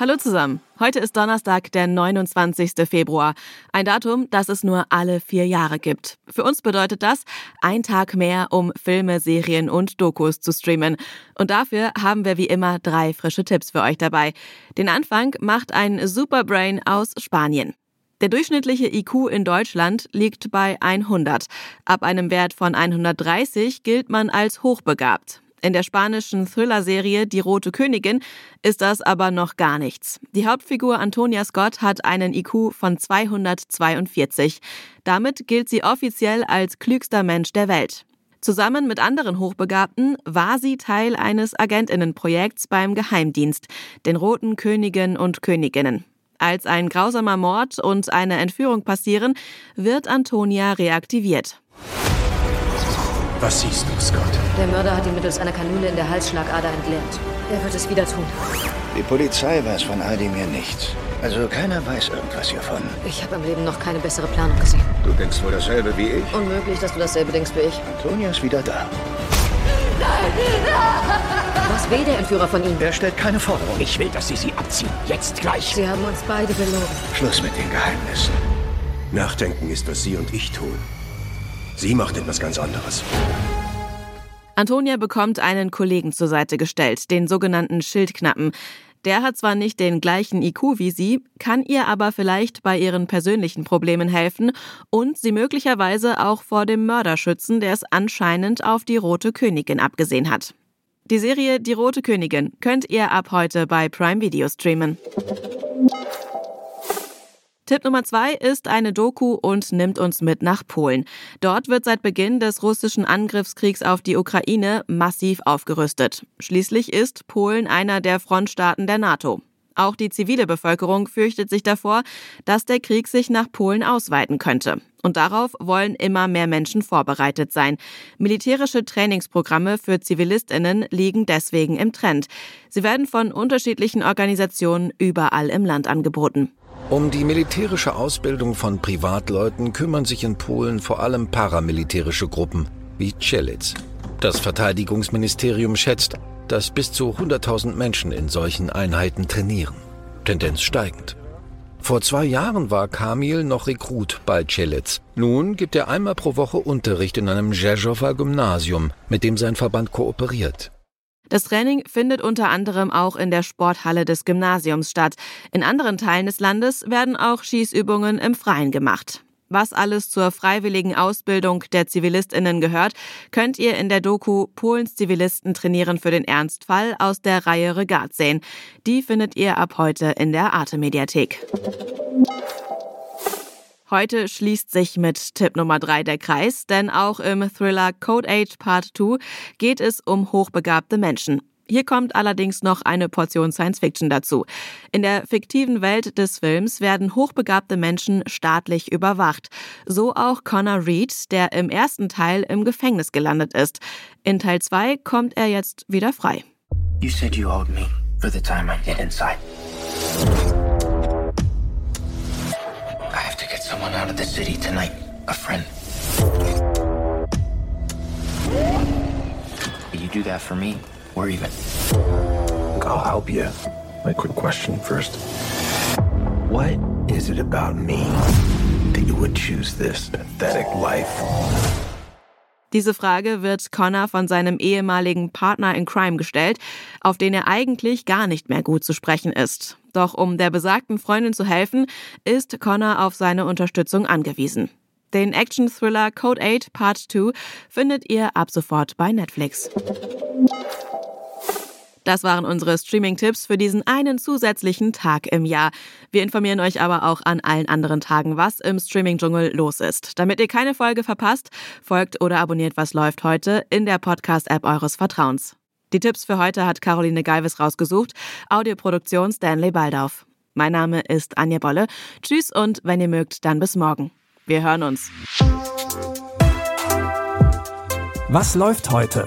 Hallo zusammen. Heute ist Donnerstag, der 29. Februar. Ein Datum, das es nur alle vier Jahre gibt. Für uns bedeutet das ein Tag mehr, um Filme, Serien und Dokus zu streamen. Und dafür haben wir wie immer drei frische Tipps für euch dabei. Den Anfang macht ein Superbrain aus Spanien. Der durchschnittliche IQ in Deutschland liegt bei 100. Ab einem Wert von 130 gilt man als hochbegabt. In der spanischen Thriller-Serie Die Rote Königin ist das aber noch gar nichts. Die Hauptfigur Antonia Scott hat einen IQ von 242. Damit gilt sie offiziell als klügster Mensch der Welt. Zusammen mit anderen Hochbegabten war sie Teil eines Agentinnenprojekts beim Geheimdienst, den Roten Königen und Königinnen. Als ein grausamer Mord und eine Entführung passieren, wird Antonia reaktiviert. Was siehst du, Scott? Der Mörder hat ihn mittels einer Kanüle in der Halsschlagader entleert. Er wird es wieder tun. Die Polizei weiß von all dem hier nichts. Also keiner weiß irgendwas hiervon. Ich habe im Leben noch keine bessere Planung gesehen. Du denkst wohl dasselbe wie ich? Unmöglich, dass du dasselbe denkst wie ich. Antonia ist wieder da. Was will der Entführer von Ihnen? Er stellt keine Forderung. Ich will, dass Sie sie abziehen. Jetzt gleich. Sie haben uns beide belogen. Schluss mit den Geheimnissen. Nachdenken ist, was Sie und ich tun. Sie macht etwas ganz anderes. Antonia bekommt einen Kollegen zur Seite gestellt, den sogenannten Schildknappen. Der hat zwar nicht den gleichen IQ wie sie, kann ihr aber vielleicht bei ihren persönlichen Problemen helfen und sie möglicherweise auch vor dem Mörder schützen, der es anscheinend auf die Rote Königin abgesehen hat. Die Serie Die Rote Königin könnt ihr ab heute bei Prime Video streamen. Tipp Nummer zwei ist eine Doku und nimmt uns mit nach Polen. Dort wird seit Beginn des russischen Angriffskriegs auf die Ukraine massiv aufgerüstet. Schließlich ist Polen einer der Frontstaaten der NATO. Auch die zivile Bevölkerung fürchtet sich davor, dass der Krieg sich nach Polen ausweiten könnte. Und darauf wollen immer mehr Menschen vorbereitet sein. Militärische Trainingsprogramme für Zivilistinnen liegen deswegen im Trend. Sie werden von unterschiedlichen Organisationen überall im Land angeboten. Um die militärische Ausbildung von Privatleuten kümmern sich in Polen vor allem paramilitärische Gruppen wie Czelitz. Das Verteidigungsministerium schätzt, dass bis zu 100.000 Menschen in solchen Einheiten trainieren. Tendenz steigend. Vor zwei Jahren war Kamil noch Rekrut bei Czelitz. Nun gibt er einmal pro Woche Unterricht in einem Rzeszower Gymnasium, mit dem sein Verband kooperiert. Das Training findet unter anderem auch in der Sporthalle des Gymnasiums statt. In anderen Teilen des Landes werden auch Schießübungen im Freien gemacht. Was alles zur freiwilligen Ausbildung der Zivilistinnen gehört, könnt ihr in der Doku Polens Zivilisten trainieren für den Ernstfall aus der Reihe Regat sehen. Die findet ihr ab heute in der Arte Mediathek. Heute schließt sich mit Tipp Nummer drei der Kreis, denn auch im Thriller Code 8 Part 2 geht es um hochbegabte Menschen. Hier kommt allerdings noch eine Portion Science Fiction dazu. In der fiktiven Welt des Films werden hochbegabte Menschen staatlich überwacht. So auch Connor Reed, der im ersten Teil im Gefängnis gelandet ist. In Teil 2 kommt er jetzt wieder frei. You said you owed me for the time I hid inside. Someone out of the city tonight. A friend. Will you do that for me? We're even. I'll help you. My quick question first. What is it about me that you would choose this pathetic life? Diese Frage wird Connor von seinem ehemaligen Partner in Crime gestellt, auf den er eigentlich gar nicht mehr gut zu sprechen ist. Doch um der besagten Freundin zu helfen, ist Connor auf seine Unterstützung angewiesen. Den Action-Thriller Code 8 Part 2 findet ihr ab sofort bei Netflix. Das waren unsere Streaming-Tipps für diesen einen zusätzlichen Tag im Jahr. Wir informieren euch aber auch an allen anderen Tagen, was im Streaming-Dschungel los ist. Damit ihr keine Folge verpasst, folgt oder abonniert Was läuft heute in der Podcast-App eures Vertrauens. Die Tipps für heute hat Caroline Galvis rausgesucht, Audioproduktion Stanley Baldauf. Mein Name ist Anja Bolle. Tschüss und wenn ihr mögt, dann bis morgen. Wir hören uns. Was läuft heute?